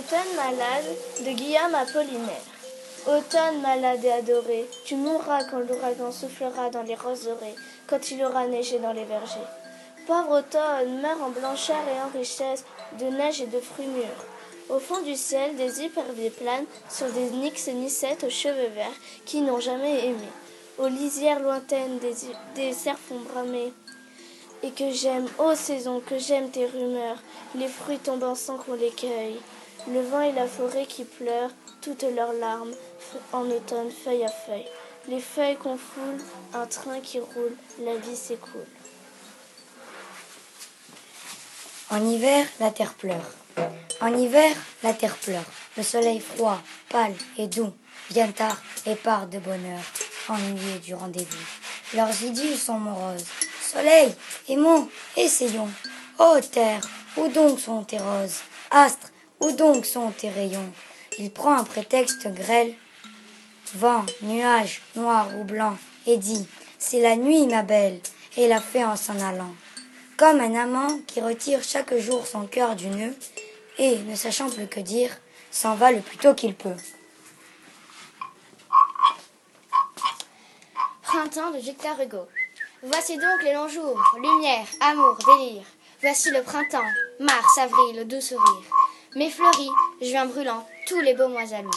Automne malade de Guillaume Apollinaire. Automne malade et adoré, tu mourras quand l'ouragan soufflera dans les roseraies, quand il aura neigé dans les vergers. Pauvre automne, meurt en blancheur et en richesse de neige et de fruits mûrs. Au fond du ciel, des éperviers planent sur des nix et nicettes aux cheveux verts qui n'ont jamais aimé. Aux lisières lointaines, des, des cerfs font bramer. Et que j'aime, ô saison, que j'aime tes rumeurs, les fruits tombant sans qu'on les cueille. Le vent et la forêt qui pleurent toutes leurs larmes en automne, feuille à feuille. Les feuilles qu'on foule, un train qui roule, la vie s'écoule. En hiver, la terre pleure. En hiver, la terre pleure. Le soleil froid, pâle et doux vient tard et part de bonheur, ennuyé du rendez-vous. Leurs idylles sont moroses. Soleil, aimons, essayons. Ô terre, où donc sont tes roses? Astres, où donc sont tes rayons? Il prend un prétexte grêle. Vent, nuage, noir ou blanc, et dit C'est la nuit, ma belle, et la fait en s'en allant. Comme un amant qui retire chaque jour son cœur du nœud, et, ne sachant plus que dire, s'en va le plus tôt qu'il peut. Printemps de Victor Hugo. Voici donc les longs jours, lumière, amour, délire. Voici le printemps, mars, avril, le doux sourire. Mais fleuris, juin brûlant, tous les beaux mois amis.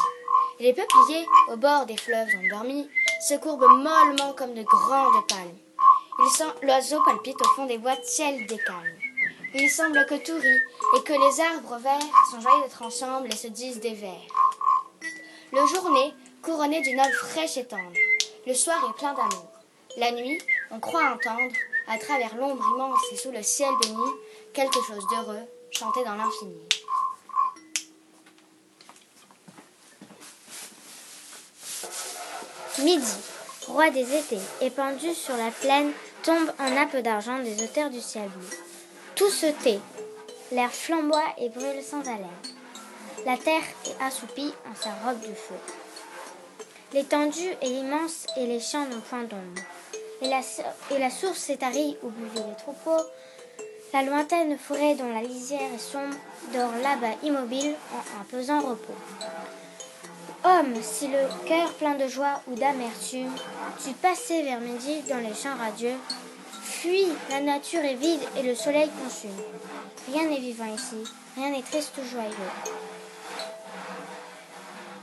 Les peupliers, au bord des fleuves endormis, se courbent mollement comme de grandes palmes. Il l'oiseau palpite au fond des bois de ciel décalme. Il semble que tout rit et que les arbres verts sont joyeux d'être ensemble et se disent des vers. Le jour naît, couronné d'une aube fraîche et tendre. Le soir est plein d'amour. La nuit, on croit entendre, à travers l'ombre immense et sous le ciel béni, quelque chose d'heureux chanter dans l'infini. Midi, roi des étés, épandu sur la plaine, tombe en nappe d'argent des hauteurs du ciel bleu. Tout se tait, l'air flamboie et brûle sans haleine. La terre est assoupie en sa robe de feu. L'étendue est immense et les champs n'ont point d'ombre. Et la, et la source s'est tarie où buvaient les troupeaux. La lointaine forêt dont la lisière est sombre dort là-bas immobile en un pesant repos. Homme, si le cœur plein de joie ou d'amertume, tu passais vers midi dans les champs radieux, fuis, la nature est vide et le soleil consume. Rien n'est vivant ici, rien n'est triste ou joyeux.